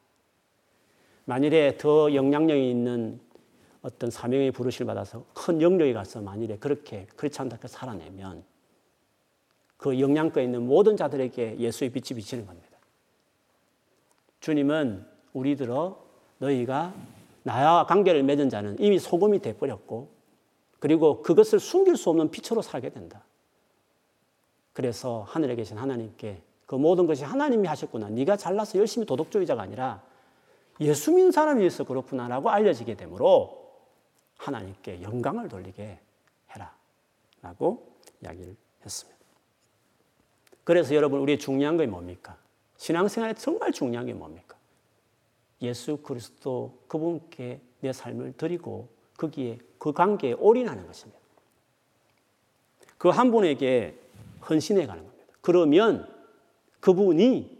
만일에 더 영향력이 있는 어떤 사명의 부르심을 받아서 큰 영역에 가서 만일에 그렇게 크리스찬답게 살아내면 그 영향가 있는 모든 자들에게 예수의 빛이 비치는 겁니다. 주님은 우리들어 너희가 나와 관계를 맺은 자는 이미 소금이 돼버렸고 그리고 그것을 숨길 수 없는 빛으로 살게 된다. 그래서 하늘에 계신 하나님께 그 모든 것이 하나님이 하셨구나. 네가 잘나서 열심히 도덕주의자가 아니라 예수 믿는 사람이 있어 그렇구나라고 알려지게 되므로 하나님께 영광을 돌리게 해라. 라고 이야기를 했습니다. 그래서 여러분, 우리 중요한 게 뭡니까? 신앙생활에 정말 중요한 게 뭡니까? 예수 그리스도 그분께 내 삶을 드리고 거기에 그 관계에 올인하는 것입니다. 그 한 분에게 헌신해 가는 겁니다. 그러면 그분이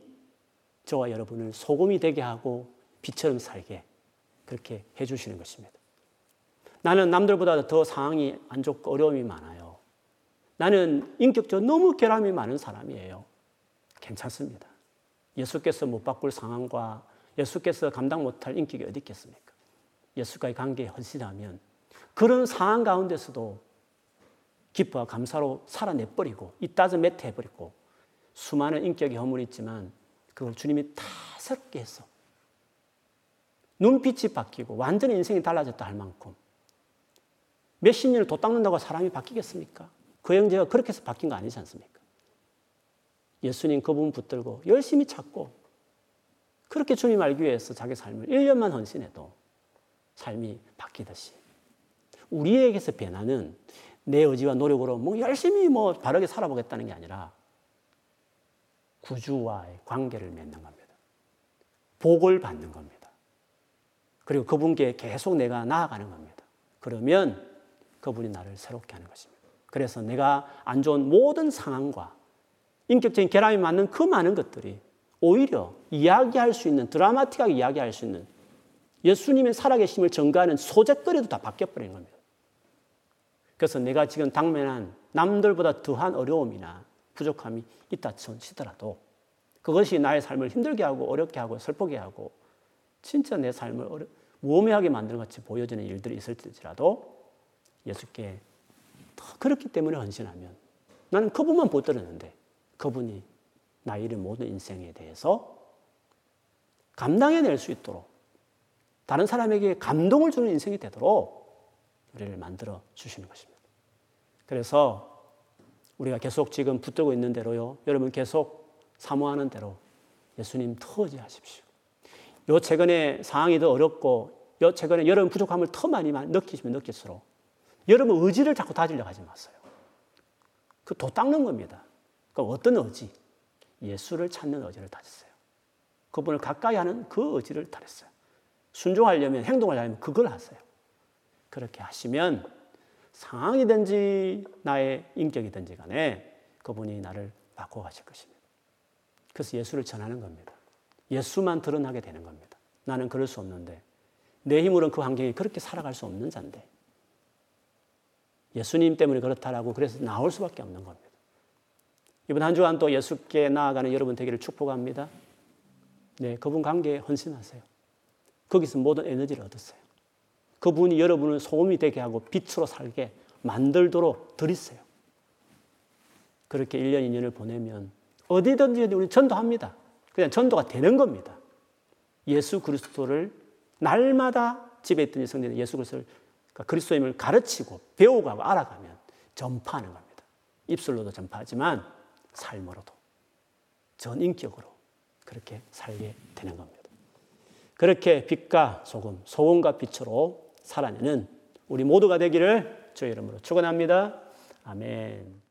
저와 여러분을 소금이 되게 하고 빛처럼 살게 그렇게 해 주시는 것입니다. 나는 남들보다 더 상황이 안 좋고 어려움이 많아요. 나는 인격적으로 너무 결함이 많은 사람이에요. 괜찮습니다. 예수께서 못 바꿀 상황과 예수께서 감당 못할 인격이 어디 있겠습니까? 예수과의 관계에 헌신하면 그런 상황 가운데서도 기뻐와 감사로 살아내버리고 이따서 매트해버리고 수많은 인격의 허물이 있지만 그걸 주님이 다 새롭게 했어. 눈빛이 바뀌고 완전히 인생이 달라졌다 할 만큼 몇십 년을 도 닦는다고 사람이 바뀌겠습니까? 그 형제가 그렇게 해서 바뀐 거 아니지 않습니까? 예수님 그분 붙들고 열심히 찾고 그렇게 주님 알기 위해서 자기 삶을 1년만 헌신해도 삶이 바뀌듯이 우리에게서 변화는 내 의지와 노력으로 뭐 열심히 뭐 바르게 살아보겠다는 게 아니라 구주와의 관계를 맺는 겁니다. 복을 받는 겁니다. 그리고 그분께 계속 내가 나아가는 겁니다. 그러면 그분이 나를 새롭게 하는 것입니다. 그래서 내가 안 좋은 모든 상황과 인격적인 결함이 맞는 그 많은 것들이 오히려 이야기할 수 있는 드라마틱하게 이야기할 수 있는 예수님의 살아계심을 증거하는 소재거리도 다 바뀌어버린 겁니다. 그래서 내가 지금 당면한 남들보다 더한 어려움이나 부족함이 있다 치더라도 그것이 나의 삶을 힘들게 하고 어렵게 하고 슬프게 하고 진짜 내 삶을 어려, 모험하게 만드는 같이 보여지는 일들이 있을지라도 예수께 더 그렇기 때문에 헌신하면 나는 그분만 붙들었는데 그분이 나의 모든 인생에 대해서 감당해낼 수 있도록 다른 사람에게 감동을 주는 인생이 되도록 우리를 만들어 주시는 것입니다. 그래서 우리가 계속 지금 붙들고 있는 대로요. 여러분 계속 사모하는 대로 예수님 더 의지하십시오. 요 최근에 상황이 더 어렵고 요 최근에 여러분 부족함을 더 많이 느끼시면 느낄수록 여러분 의지를 자꾸 다지려 하지 마세요. 그 도 닦는 겁니다. 그러니까 어떤 의지? 예수를 찾는 의지를 다졌어요. 그분을 가까이 하는 그 의지를 다렸어요. 순종하려면 행동을 하려면 그걸 하세요. 그렇게 하시면 상황이든지 나의 인격이든지 간에 그분이 나를 바꿔가실 것입니다. 그래서 예수를 전하는 겁니다. 예수만 드러나게 되는 겁니다. 나는 그럴 수 없는데 내 힘으로는 그 환경에 그렇게 살아갈 수 없는 자인데 예수님 때문에 그렇다라고 그래서 나올 수밖에 없는 겁니다. 이번 한 주간 또 예수께 나아가는 여러분 되기를 축복합니다. 네, 그분 관계에 헌신하세요. 거기서 모든 에너지를 얻으세요. 그분이 여러분을 소금이 되게 하고 빛으로 살게 만들도록 들이세요. 그렇게 1년, 2년을 보내면 어디든지 우리 전도합니다. 그냥 전도가 되는 겁니다. 예수 그리스도를 날마다 집에 있던 성전에 예수 그리스도를 그러니까 그리스도임을 가르치고 배우고 알아가면 전파하는 겁니다. 입술로도 전파하지만 삶으로도 전 인격으로 그렇게 살게 되는 겁니다. 그렇게 빛과 소금, 소금과 빛으로 살아내는 우리 모두가 되기를 주의 이름으로 축원합니다. 아멘.